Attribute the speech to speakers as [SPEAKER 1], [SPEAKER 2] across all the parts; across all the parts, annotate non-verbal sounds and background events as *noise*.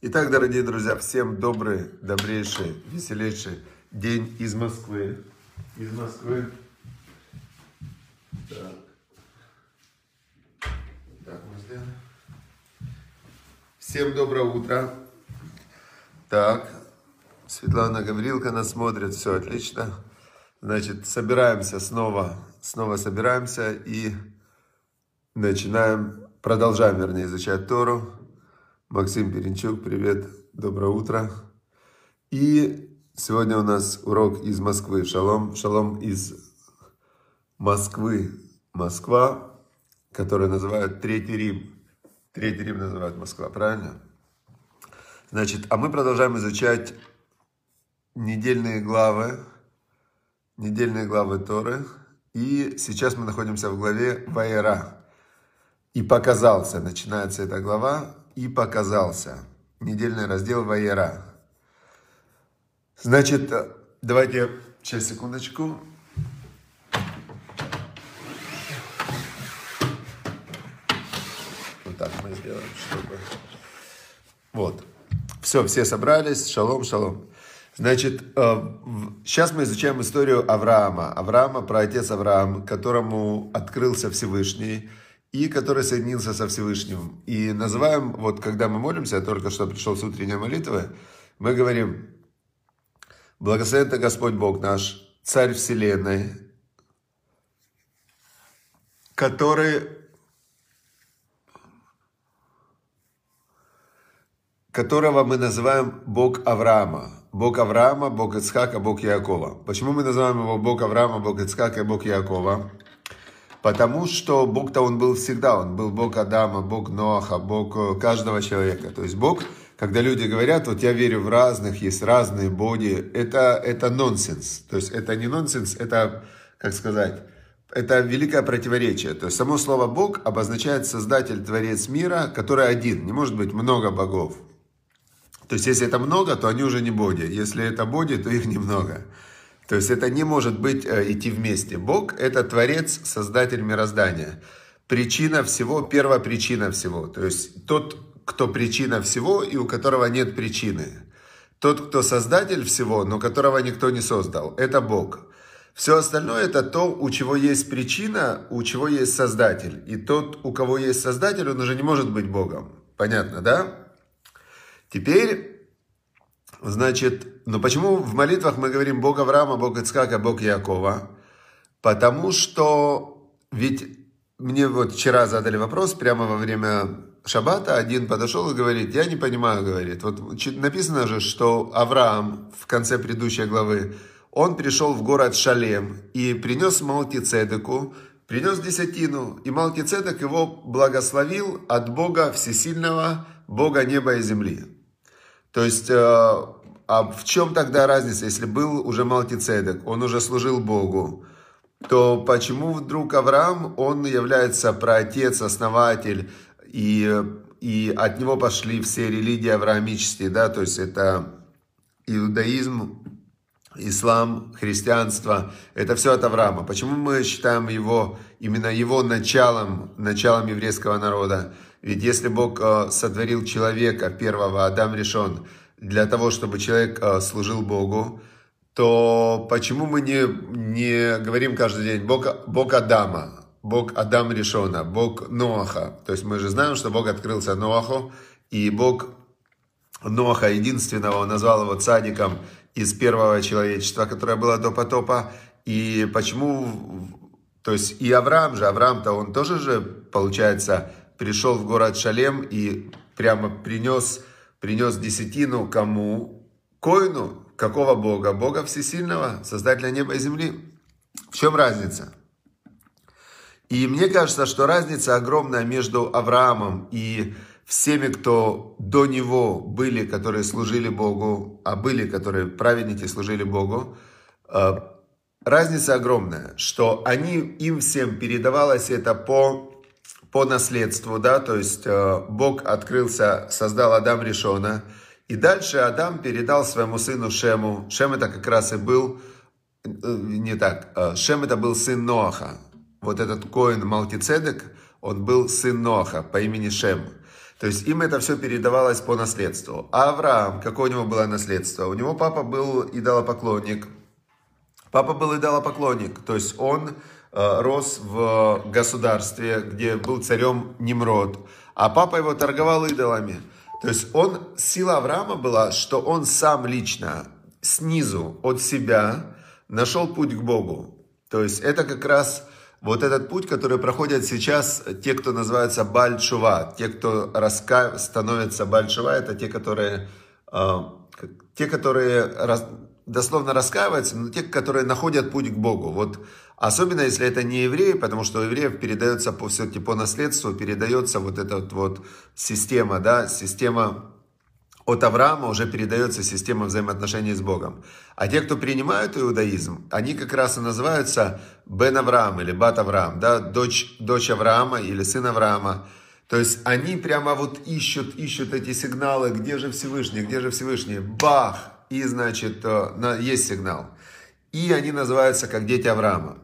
[SPEAKER 1] Итак, дорогие друзья, всем добрый, добрейший, веселейший день из Москвы. Из Москвы. Так. Так, мы сделаем. Всем доброе утро. Так, Светлана Гаврилка нас смотрит, все отлично. Значит, собираемся снова, снова собираемся и начинаем, продолжаем, вернее, изучать Тору. Максим Перенчук, привет, доброе утро. И сегодня у нас урок из Москвы, шалом, шалом из Москвы, Москва, который называют Третий Рим. Третий Рим называют Москва, правильно? Значит, а мы продолжаем изучать недельные главы, недельные главы Торы. И сейчас мы находимся в главе Ваера. И показался, начинается эта глава, и показался. Недельный раздел Ваера. Значит, давайте, сейчас, секундочку. Вот так мы сделаем, чтобы... Вот. Все, все собрались. Шалом, шалом. Значит, сейчас мы изучаем историю Авраама. Авраама, про отец Авраам, которому открылся Всевышний и который соединился со Всевышним. И называем, вот когда мы молимся, я только что пришел с утренней молитвы, мы говорим, благословен ты Господь Бог наш, Царь Вселенной, который, которого мы называем Бог Авраама. Бог Авраама, Бог Ицхака, Бог Якова. Почему мы называем его Бог Авраама, Бог Ицхака и Бог Якова? Потому что Бог-то он был всегда, он был Бог Адама, Бог Ноаха, Бог э, каждого человека. То есть Бог, когда люди говорят, вот я верю в разных, есть разные боги, это, это нонсенс. То есть это не нонсенс, это, как сказать, это великое противоречие. То есть само слово Бог обозначает Создатель, Творец мира, который один, не может быть много богов. То есть если это много, то они уже не боги. Если это боги, то их немного. То есть это не может быть э, идти вместе. Бог – это Творец, Создатель мироздания. Причина всего, первая причина всего. То есть тот, кто причина всего и у которого нет причины. Тот, кто Создатель всего, но которого никто не создал. Это Бог. Все остальное это то, у чего есть причина, у чего есть Создатель. И тот, у кого есть Создатель, он уже не может быть Богом. Понятно, да? Теперь Значит, но почему в молитвах мы говорим Бог Авраама, Бог Ицкака, Бог Якова? Потому что ведь мне вот вчера задали вопрос прямо во время Шаббата, один подошел и говорит, я не понимаю, говорит, вот написано же, что Авраам в конце предыдущей главы, он пришел в город Шалем и принес Малтицедеку, принес десятину, и Малтицедек его благословил от Бога Всесильного, Бога неба и земли. То есть, э, а в чем тогда разница, если был уже Малтицедек, он уже служил Богу, то почему вдруг Авраам, он является праотец, основатель, и, и от него пошли все религии авраамические, да, то есть это иудаизм, ислам, христианство, это все от Авраама. Почему мы считаем его, именно его началом, началом еврейского народа? Ведь если Бог э, сотворил человека, первого, Адам решен, для того, чтобы человек э, служил Богу, то почему мы не, не говорим каждый день Бог, Бог Адама, Бог Адам решена, Бог Ноаха. То есть мы же знаем, что Бог открылся Ноаху, и Бог Ноаха единственного, он назвал его цадиком из первого человечества, которое было до потопа. И почему, то есть и Авраам же, Авраам-то он тоже же, получается, пришел в город Шалем и прямо принес, принес десятину кому? Коину. Какого Бога? Бога Всесильного, Создателя неба и земли. В чем разница? И мне кажется, что разница огромная между Авраамом и всеми, кто до него были, которые служили Богу, а были, которые праведники служили Богу, э, разница огромная, что они, им всем передавалось это по по наследству, да, то есть э, Бог открылся, создал Адам Решона, и дальше Адам передал своему сыну Шему. Шем это как раз и был, э, не так, э, Шем это был сын Ноаха. Вот этот Коин Малтицедек, он был сын Ноаха по имени Шем. То есть им это все передавалось по наследству. А Авраам, какое у него было наследство? У него папа был идолопоклонник. Папа был идолопоклонник, то есть он рос в государстве, где был царем Немрод, а папа его торговал идолами. То есть он, сила Авраама была, что он сам лично снизу от себя нашел путь к Богу. То есть это как раз вот этот путь, который проходят сейчас те, кто называется Бальчува, те, кто раска... становятся Бальчува, это те, которые, э, те, которые рас... дословно раскаиваются, но те, которые находят путь к Богу. Вот особенно если это не евреи, потому что у евреев передается по, все-таки по наследству, передается вот эта вот, вот система, да, система от Авраама уже передается система взаимоотношений с Богом. А те, кто принимают иудаизм, они как раз и называются Бен Авраам или Бат Авраам, да, дочь, дочь Авраама или сын Авраама. То есть они прямо вот ищут, ищут эти сигналы, где же Всевышний, где же Всевышний, бах, и значит, э, есть сигнал. И они называются как дети Авраама.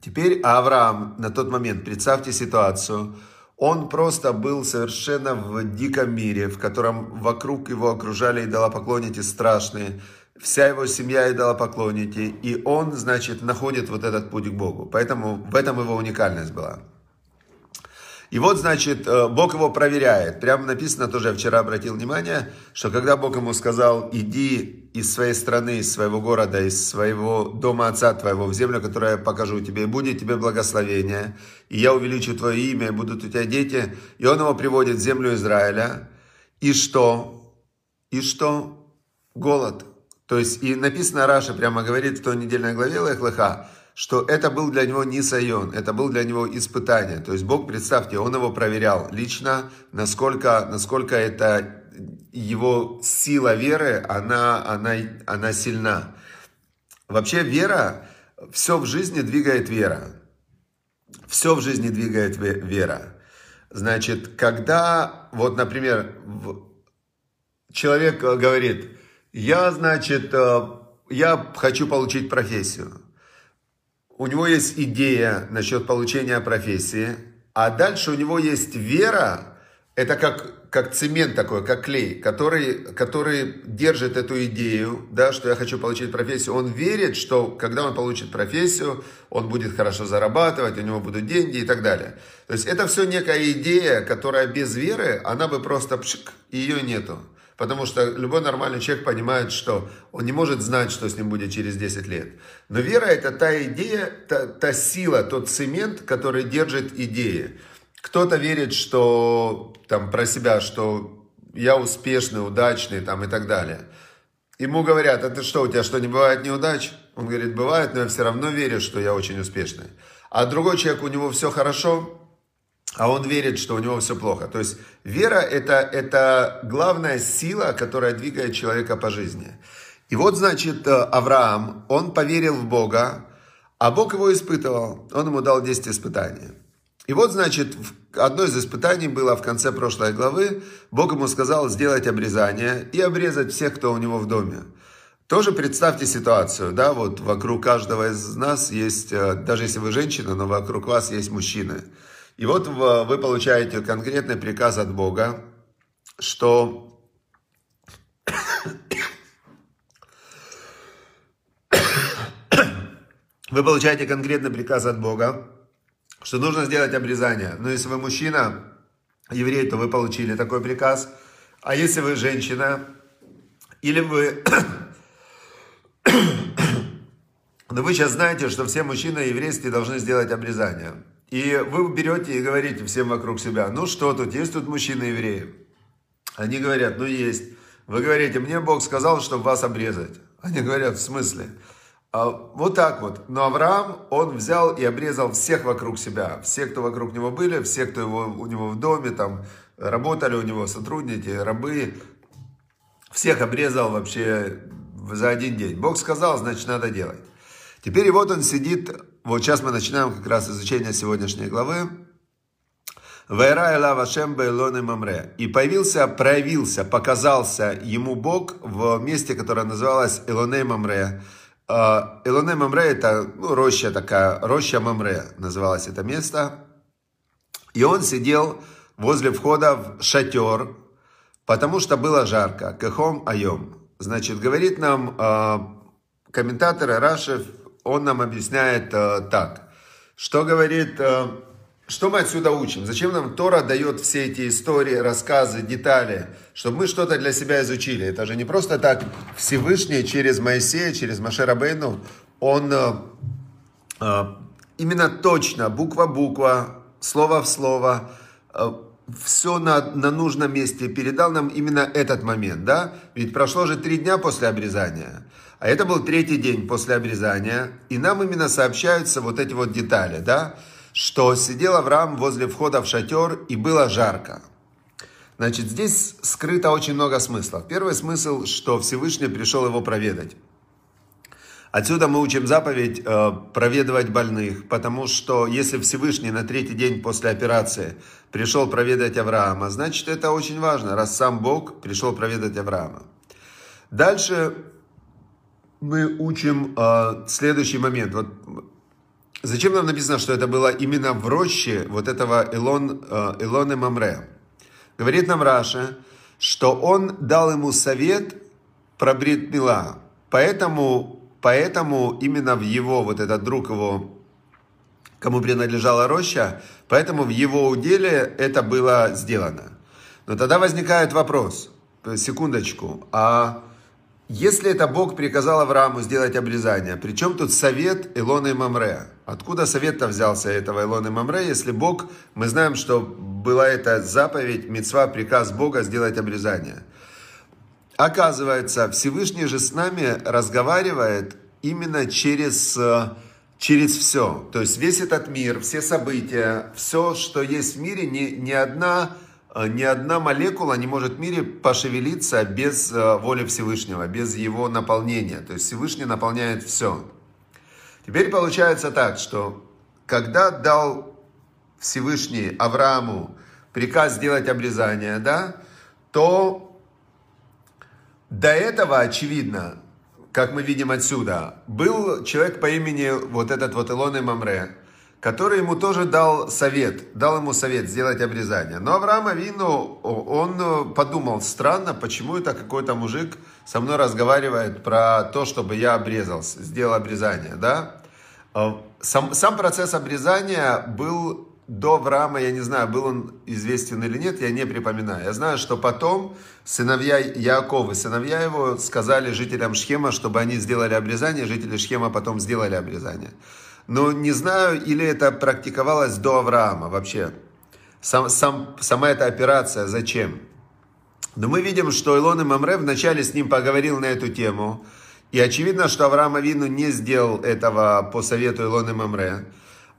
[SPEAKER 1] Теперь Авраам на тот момент, представьте ситуацию, он просто был совершенно в диком мире, в котором вокруг его окружали идолопоклонники страшные. Вся его семья идолопоклонники. И он, значит, находит вот этот путь к Богу. Поэтому в этом его уникальность была. И вот, значит, э, Бог его проверяет. Прямо написано, тоже я вчера обратил внимание, что когда Бог ему сказал, иди из своей страны, из своего города, из своего дома отца твоего, в землю, которую я покажу тебе, и будет тебе благословение, и я увеличу твое имя, и будут у тебя дети. И он его приводит в землю Израиля. И что? И что? Голод. То есть, и написано, Раша прямо говорит в той недельной главе Лехлыха, что это был для него не сайон, это был для него испытание. То есть Бог, представьте, он его проверял лично, насколько, насколько это его сила веры, она, она, она сильна. Вообще вера, все в жизни двигает вера. Все в жизни двигает вера. Значит, когда, вот, например, человек говорит, я, значит, э, я хочу получить профессию у него есть идея насчет получения профессии, а дальше у него есть вера, это как, как цемент такой, как клей, который, который держит эту идею, да, что я хочу получить профессию. Он верит, что когда он получит профессию, он будет хорошо зарабатывать, у него будут деньги и так далее. То есть это все некая идея, которая без веры, она бы просто пшик, ее нету. Потому что любой нормальный человек понимает, что он не может знать, что с ним будет через 10 лет. Но вера это та идея, та, та сила, тот цемент, который держит идеи. Кто-то верит, что там про себя, что я успешный, удачный там и так далее. Ему говорят, а ты что, у тебя что, не бывает неудач? Он говорит, бывает, но я все равно верю, что я очень успешный. А другой человек, у него все хорошо, а он верит, что у него все плохо. То есть вера это, это главная сила, которая двигает человека по жизни. И вот, значит, э, Авраам, он поверил в Бога, а Бог его испытывал. Он ему дал 10 испытаний. И вот, значит, одно из испытаний было в конце прошлой главы. Бог ему сказал сделать обрезание и обрезать всех, кто у него в доме. Тоже представьте ситуацию, да, вот вокруг каждого из нас есть, э, даже если вы женщина, но вокруг вас есть мужчины. И вот вы получаете конкретный приказ от Бога, что вы получаете конкретный приказ от Бога, что нужно сделать обрезание. Но если вы мужчина, еврей, то вы получили такой приказ. А если вы женщина, или вы... *coughs* Но вы сейчас знаете, что все мужчины еврейские должны сделать обрезание. И вы берете и говорите всем вокруг себя, ну что тут, есть тут мужчины евреи? Они говорят, ну есть. Вы говорите, мне Бог сказал, чтобы вас обрезать. Они говорят, в смысле? А, вот так вот. Но Авраам, он взял и обрезал всех вокруг себя. Все, кто вокруг него были, все, кто его, у него в доме, там, работали у него, сотрудники, рабы. Всех обрезал вообще за один день. Бог сказал, значит, надо делать. Теперь вот он сидит, вот сейчас мы начинаем как раз изучение сегодняшней главы. Вайра Вашем Бейлоне Мамре. И появился, проявился, показался ему Бог в месте, которое называлось Элоне Мамре. А, Элоне Мамре это ну, роща такая, роща Мамре называлось это место. И он сидел возле входа в шатер, потому что было жарко. Кехом айом. Значит, говорит нам э, комментатор Рашев, он нам объясняет э, так. Что говорит, э, что мы отсюда учим? Зачем нам Тора дает все эти истории, рассказы, детали, чтобы мы что-то для себя изучили? Это же не просто так Всевышний через Моисея, через Машера Бейну, он э, э, именно точно, буква-буква, слово в слово, э, все на, на нужном месте передал нам именно этот момент, да? Ведь прошло же три дня после обрезания, а это был третий день после обрезания, и нам именно сообщаются вот эти вот детали, да? Что сидел Авраам возле входа в шатер и было жарко. Значит, здесь скрыто очень много смыслов. Первый смысл, что Всевышний пришел его проведать. Отсюда мы учим заповедь э, проведывать больных, потому что если Всевышний на третий день после операции пришел проведать Авраама, значит это очень важно, раз сам Бог пришел проведать Авраама. Дальше мы учим э, следующий момент. Вот зачем нам написано, что это было именно в роще вот этого Илон, э, Илоны Мамре? Говорит нам Раша, что он дал ему совет про Брит Мила. Поэтому Поэтому именно в его, вот этот друг его, кому принадлежала роща, поэтому в его уделе это было сделано. Но тогда возникает вопрос, секундочку, а если это Бог приказал Аврааму сделать обрезание, при чем тут совет Илона и Мамре? Откуда совет-то взялся этого Илона и Мамре, если Бог, мы знаем, что была эта заповедь, мецва, приказ Бога сделать обрезание – Оказывается, Всевышний же с нами разговаривает именно через, э, через все. То есть весь этот мир, все события, все, что есть в мире, ни, ни, одна, э, ни одна молекула не может в мире пошевелиться без э, воли Всевышнего, без его наполнения. То есть Всевышний наполняет все. Теперь получается так, что когда дал Всевышний Аврааму приказ сделать обрезание, да, то до этого, очевидно, как мы видим отсюда, был человек по имени вот этот вот Илон Мамре, который ему тоже дал совет, дал ему совет сделать обрезание. Но Авраам Авину, он подумал, странно, почему это какой-то мужик со мной разговаривает про то, чтобы я обрезался, сделал обрезание, да? Сам, сам процесс обрезания был до Авраама, я не знаю, был он известен или нет, я не припоминаю. Я знаю, что потом сыновья Якова, сыновья его сказали жителям Шхема, чтобы они сделали обрезание, жители Шхема потом сделали обрезание. Но не знаю, или это практиковалось до Авраама вообще. Сам, сам, сама эта операция, зачем? Но мы видим, что Илон и Мамре вначале с ним поговорил на эту тему. И очевидно, что Авраам Авину не сделал этого по совету Илона и Мамре.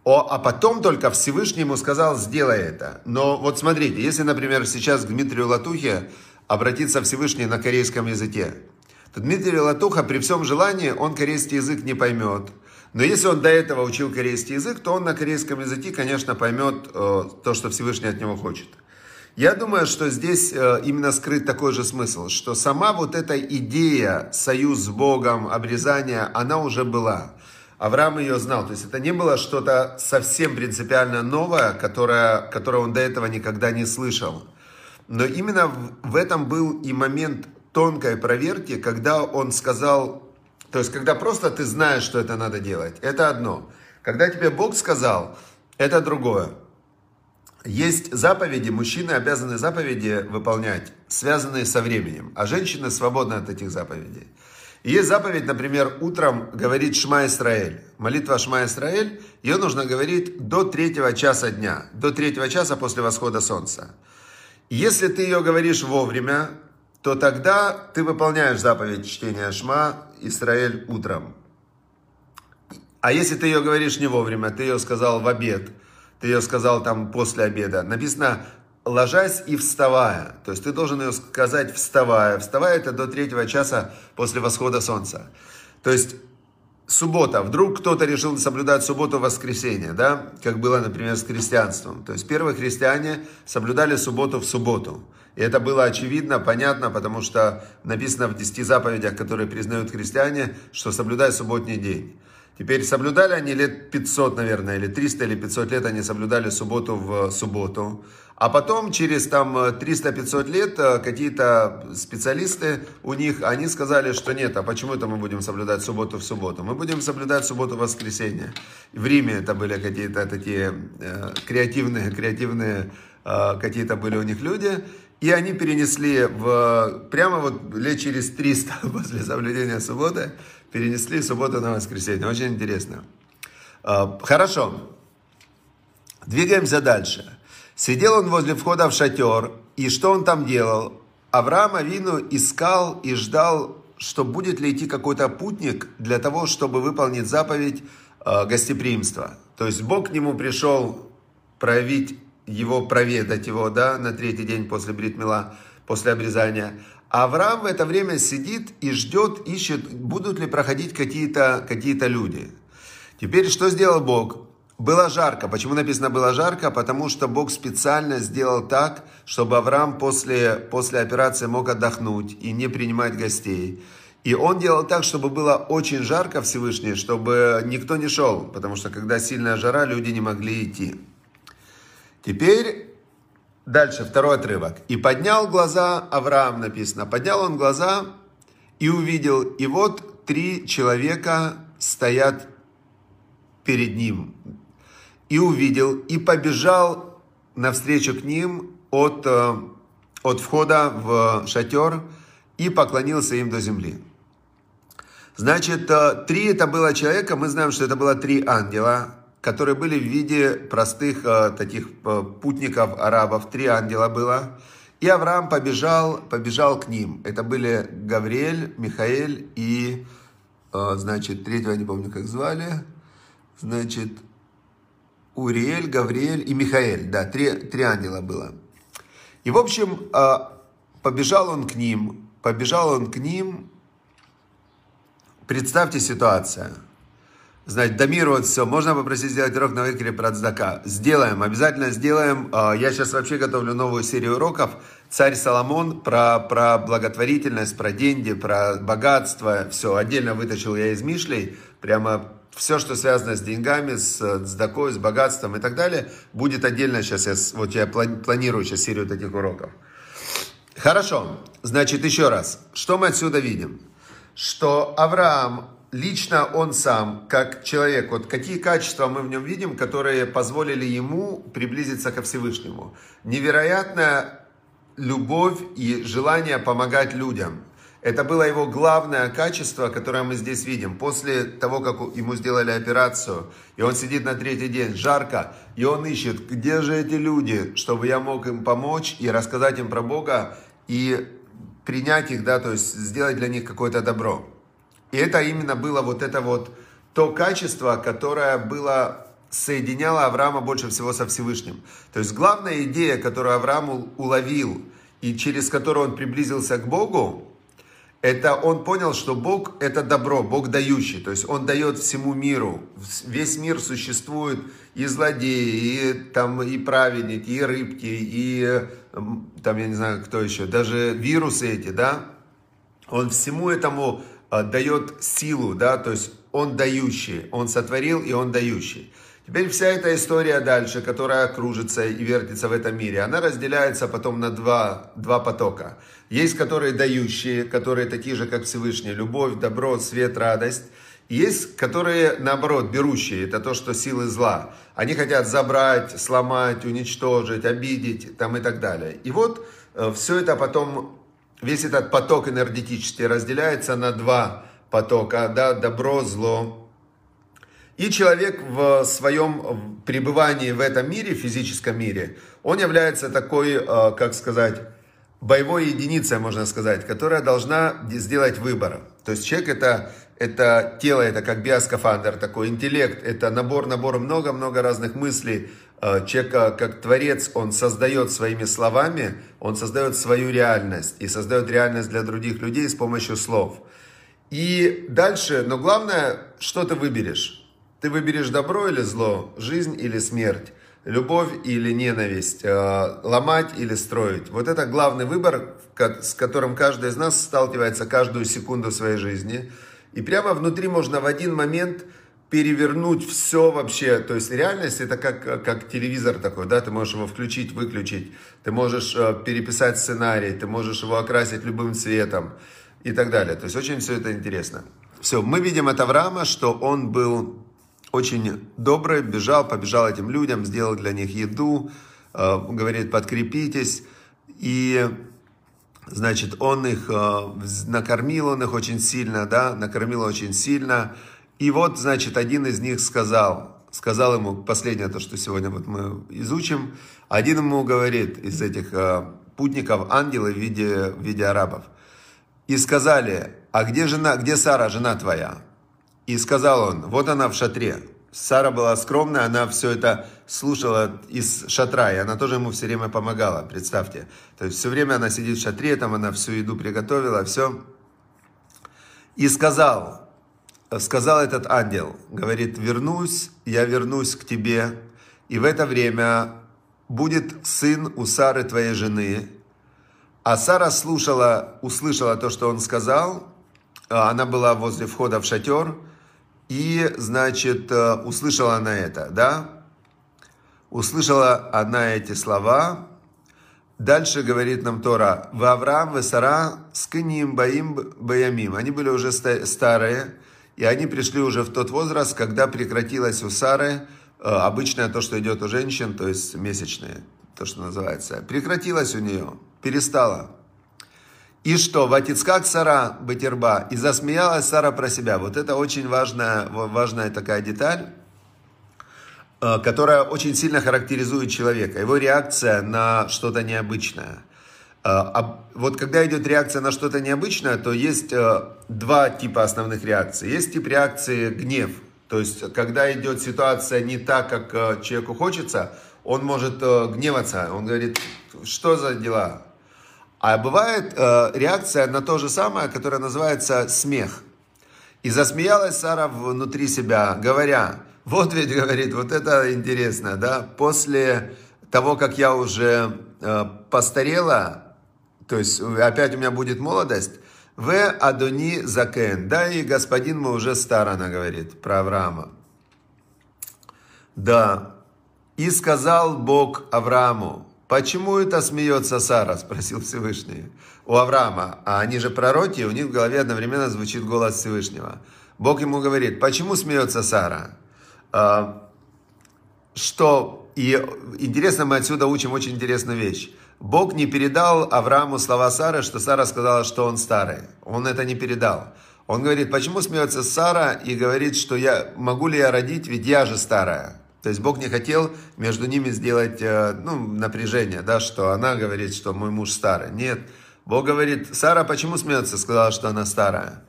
[SPEAKER 1] О, а потом только Всевышний ему сказал, сделай это. Но вот смотрите, если, например, сейчас к Дмитрию Латухе обратиться Всевышний на корейском языке, то Дмитрий Латуха при всем желании, он корейский язык не поймет. Но если он до этого учил корейский язык, то он на корейском языке, конечно, поймет э, то, что Всевышний от него хочет. Я думаю, что здесь э, именно скрыт такой же смысл, что сама вот эта идея союз с Богом, обрезания, она уже была. Авраам ее знал. То есть это не было что-то совсем принципиально новое, которое, которое он до этого никогда не слышал. Но именно в, этом был и момент тонкой проверки, когда он сказал, то есть когда просто ты знаешь, что это надо делать, это одно. Когда тебе Бог сказал, это другое. Есть заповеди, мужчины обязаны заповеди выполнять, связанные со временем, а женщины свободны от этих заповедей. И есть заповедь, например, утром говорит Шма Исраэль. Молитва Шма Исраэль, ее нужно говорить до третьего часа дня, до третьего часа после восхода солнца. Если ты ее говоришь вовремя, то тогда ты выполняешь заповедь чтения Шма Исраэль утром. А если ты ее говоришь не вовремя, ты ее сказал в обед, ты ее сказал там после обеда, написано ложась и вставая. То есть ты должен ее сказать вставая. Вставая это до третьего часа после восхода солнца. То есть суббота. Вдруг кто-то решил соблюдать субботу в воскресенье, да, как было, например, с христианством. То есть первые христиане соблюдали субботу в субботу. И это было очевидно, понятно, потому что написано в десяти заповедях, которые признают христиане, что соблюдай субботний день. Теперь соблюдали они лет 500, наверное, или 300 или 500 лет они соблюдали субботу в субботу. А потом, через там 300-500 лет, какие-то специалисты у них, они сказали, что нет, а почему это мы будем соблюдать субботу в субботу? Мы будем соблюдать субботу в воскресенье. В Риме это были какие-то такие э, креативные, креативные э, какие-то были у них люди. И они перенесли в, прямо вот лет через 300 *laughs* после соблюдения субботы, перенесли субботу на воскресенье. Очень интересно. Э, хорошо. Двигаемся дальше. Сидел он возле входа в шатер, и что он там делал? Авраам Авину искал и ждал, что будет ли идти какой-то путник для того, чтобы выполнить заповедь э, гостеприимства. То есть Бог к нему пришел проявить его, проведать его, да, на третий день после бритмила, после обрезания. А Авраам в это время сидит и ждет, ищет, будут ли проходить какие-то какие люди. Теперь что сделал Бог? Было жарко. Почему написано было жарко? Потому что Бог специально сделал так, чтобы Авраам после, после операции мог отдохнуть и не принимать гостей. И он делал так, чтобы было очень жарко Всевышний, чтобы никто не шел, потому что когда сильная жара, люди не могли идти. Теперь дальше, второй отрывок. «И поднял глаза Авраам», написано, «поднял он глаза и увидел, и вот три человека стоят перед ним, и увидел, и побежал навстречу к ним от, э, от входа в шатер и поклонился им до земли. Значит, э, три это было человека, мы знаем, что это было три ангела, которые были в виде простых э, таких путников арабов. Три ангела было. И Авраам побежал, побежал к ним. Это были Гавриэль, Михаэль и, значит, третьего не помню, как звали. Значит, Уриэль, Гавриэль и Михаэль. Да, три, три ангела было. И, в общем, а, побежал он к ним, побежал он к ним. Представьте ситуацию. Значит, Дамир, вот все, можно попросить сделать урок на выкре про цдака? Сделаем, обязательно сделаем. А, я сейчас вообще готовлю новую серию уроков. Царь Соломон про, про благотворительность, про деньги, про богатство. Все, отдельно вытащил я из Мишлей. Прямо все, что связано с деньгами, с цдакой, с богатством и так далее, будет отдельно сейчас. Я, вот я планирую сейчас серию таких уроков. Хорошо. Значит, еще раз. Что мы отсюда видим? Что Авраам, лично он сам, как человек, вот какие качества мы в нем видим, которые позволили ему приблизиться ко Всевышнему. Невероятная любовь и желание помогать людям – это было его главное качество, которое мы здесь видим. После того, как ему сделали операцию, и он сидит на третий день, жарко, и он ищет, где же эти люди, чтобы я мог им помочь и рассказать им про Бога, и принять их, да, то есть сделать для них какое-то добро. И это именно было вот это вот то качество, которое было соединяло Авраама больше всего со Всевышним. То есть главная идея, которую Авраам уловил, и через которую он приблизился к Богу, это он понял, что Бог это добро, Бог дающий. То есть он дает всему миру. Весь мир существует и злодеи, и, там, и праведники, и рыбки, и там, я не знаю, кто еще, даже вирусы эти, да. Он всему этому а, дает силу, да, то есть он дающий, он сотворил и он дающий. Теперь вся эта история дальше, которая кружится и вертится в этом мире, она разделяется потом на два, два потока. Есть, которые дающие, которые такие же, как Всевышний, любовь, добро, свет, радость. Есть, которые, наоборот, берущие, это то, что силы зла. Они хотят забрать, сломать, уничтожить, обидеть там и так далее. И вот э, все это потом, весь этот поток энергетический разделяется на два потока, да, добро, зло, и человек в своем пребывании в этом мире, физическом мире, он является такой, э, как сказать, боевой единицей, можно сказать, которая должна сделать выбор. То есть человек это, это тело, это как биоскафандр, такой интеллект, это набор, набор много-много разных мыслей. Э, человек как творец, он создает своими словами, он создает свою реальность и создает реальность для других людей с помощью слов. И дальше, но главное, что ты выберешь. Ты выберешь добро или зло, жизнь или смерть, любовь или ненависть, э, ломать или строить. Вот это главный выбор, с которым каждый из нас сталкивается каждую секунду своей жизни. И прямо внутри можно в один момент перевернуть все вообще. То есть реальность это как, как телевизор такой, да, ты можешь его включить, выключить, ты можешь э, переписать сценарий, ты можешь его окрасить любым цветом и так далее. То есть очень все это интересно. Все, мы видим от Авраама, что он был очень добрый, бежал, побежал этим людям, сделал для них еду, э, говорит, подкрепитесь. И, значит, он их э, накормил, он их очень сильно, да, накормил очень сильно. И вот, значит, один из них сказал, сказал ему, последнее то, что сегодня вот мы изучим, один ему говорит из этих э, путников, ангелы в виде, в виде арабов, и сказали, а где жена, где Сара, жена твоя? И сказал он, вот она в шатре. Сара была скромная, она все это слушала из шатра, и она тоже ему все время помогала, представьте. То есть все время она сидит в шатре, там она всю еду приготовила, все. И сказал, сказал этот ангел, говорит, вернусь, я вернусь к тебе, и в это время будет сын у Сары твоей жены. А Сара слушала, услышала то, что он сказал, она была возле входа в шатер, и, значит, услышала она это, да? Услышала она эти слова. Дальше говорит нам Тора, «В Авраам, в Сара, скиним баим баямим». Они были уже старые, и они пришли уже в тот возраст, когда прекратилось у Сары э, обычное то, что идет у женщин, то есть месячные, то, что называется. Прекратилось у нее, перестала. И что? Ватицкак Сара Батерба. И засмеялась Сара про себя. Вот это очень важная, важная такая деталь, э, которая очень сильно характеризует человека. Его реакция на что-то необычное – а, а вот когда идет реакция на что-то необычное, то есть э, два типа основных реакций. Есть тип реакции гнев. То есть, когда идет ситуация не так, как э, человеку хочется, он может э, гневаться. Он говорит, что за дела? А бывает реакция на то же самое, которая называется смех. И засмеялась Сара внутри себя, говоря, вот ведь, *laughs* говорит, вот это интересно, да, после того, как я уже постарела, то есть опять у меня будет молодость. В Адони Закен. Да, и господин мой уже стар, она говорит про Авраама. Да. И сказал Бог Аврааму, почему это смеется Сара, спросил Всевышний. У Авраама, а они же пророки, у них в голове одновременно звучит голос Всевышнего. Бог ему говорит, почему смеется Сара? А, что, и интересно, мы отсюда учим очень интересную вещь. Бог не передал Аврааму слова Сары, что Сара сказала, что он старый. Он это не передал. Он говорит, почему смеется Сара и говорит, что я могу ли я родить, ведь я же старая. То есть Бог не хотел между ними сделать э, ну, напряжение, да, что она говорит, что мой муж старый. Нет. Бог говорит, Сара почему смеется, сказала, что она старая.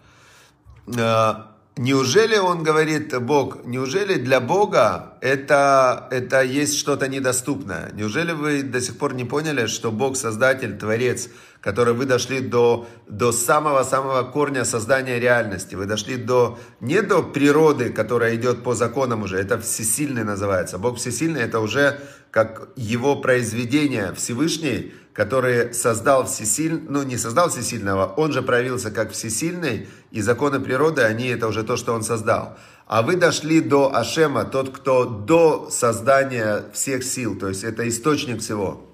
[SPEAKER 1] Неужели он говорит, Бог, неужели для Бога это, это есть что-то недоступное? Неужели вы до сих пор не поняли, что Бог Создатель, Творец, который вы дошли до, до самого-самого корня создания реальности, вы дошли до, не до природы, которая идет по законам уже, это всесильный называется. Бог всесильный, это уже как его произведение Всевышний, который создал всесильный, ну не создал всесильного, он же проявился как всесильный, и законы природы, они это уже то, что он создал. А вы дошли до Ашема, тот, кто до создания всех сил, то есть это источник всего.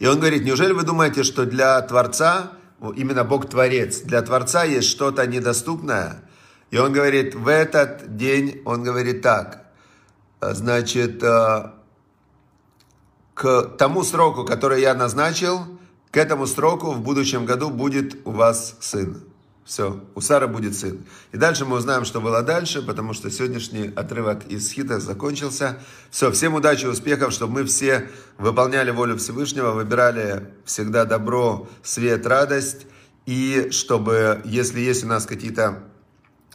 [SPEAKER 1] И он говорит, неужели вы думаете, что для Творца, именно Бог Творец, для Творца есть что-то недоступное? И он говорит, в этот день, он говорит так, значит, э, к тому сроку, который я назначил, к этому сроку в будущем году будет у вас сын. Все, у Сары будет сын. И дальше мы узнаем, что было дальше, потому что сегодняшний отрывок из Хита закончился. Все, всем удачи, успехов, чтобы мы все выполняли волю Всевышнего, выбирали всегда добро, свет, радость. И чтобы, если есть у нас какие-то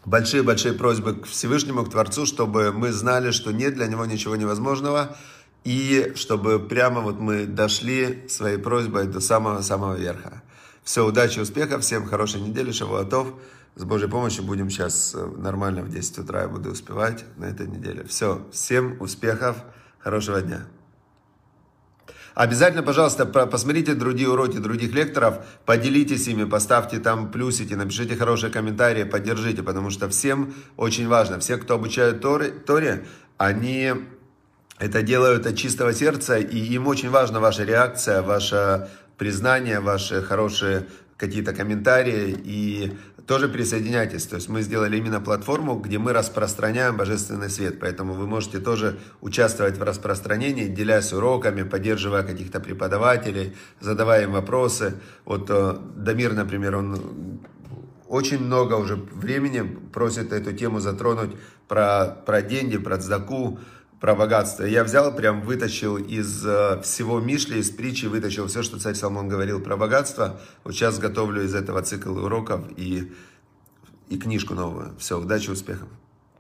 [SPEAKER 1] большие-большие просьбы к Всевышнему, к Творцу, чтобы мы знали, что нет для Него ничего невозможного, и чтобы прямо вот мы дошли своей просьбой до самого-самого верха. Все, удачи, успехов, всем хорошей недели, шавуатов. С Божьей помощью будем сейчас э, нормально в 10 утра, я буду успевать на этой неделе. Все, всем успехов, хорошего дня. Обязательно, пожалуйста, посмотрите другие уроки других лекторов, поделитесь ими, поставьте там плюсики, напишите хорошие комментарии, поддержите, потому что всем очень важно, все, кто обучают Торе, Торе они это делают от чистого сердца, и им очень важна ваша реакция, ваше признание, ваши хорошие какие-то комментарии, и тоже присоединяйтесь. То есть мы сделали именно платформу, где мы распространяем божественный свет. Поэтому вы можете тоже участвовать в распространении, делясь уроками, поддерживая каких-то преподавателей, задавая им вопросы. Вот э, Дамир, например, он очень много уже времени просит эту тему затронуть про, про деньги, про цдаку, про богатство. Я взял, прям вытащил из э, всего Мишли, из притчи, вытащил все, что царь Соломон говорил про богатство. Вот сейчас готовлю из этого цикл уроков и, и книжку новую. Все, удачи, успехов.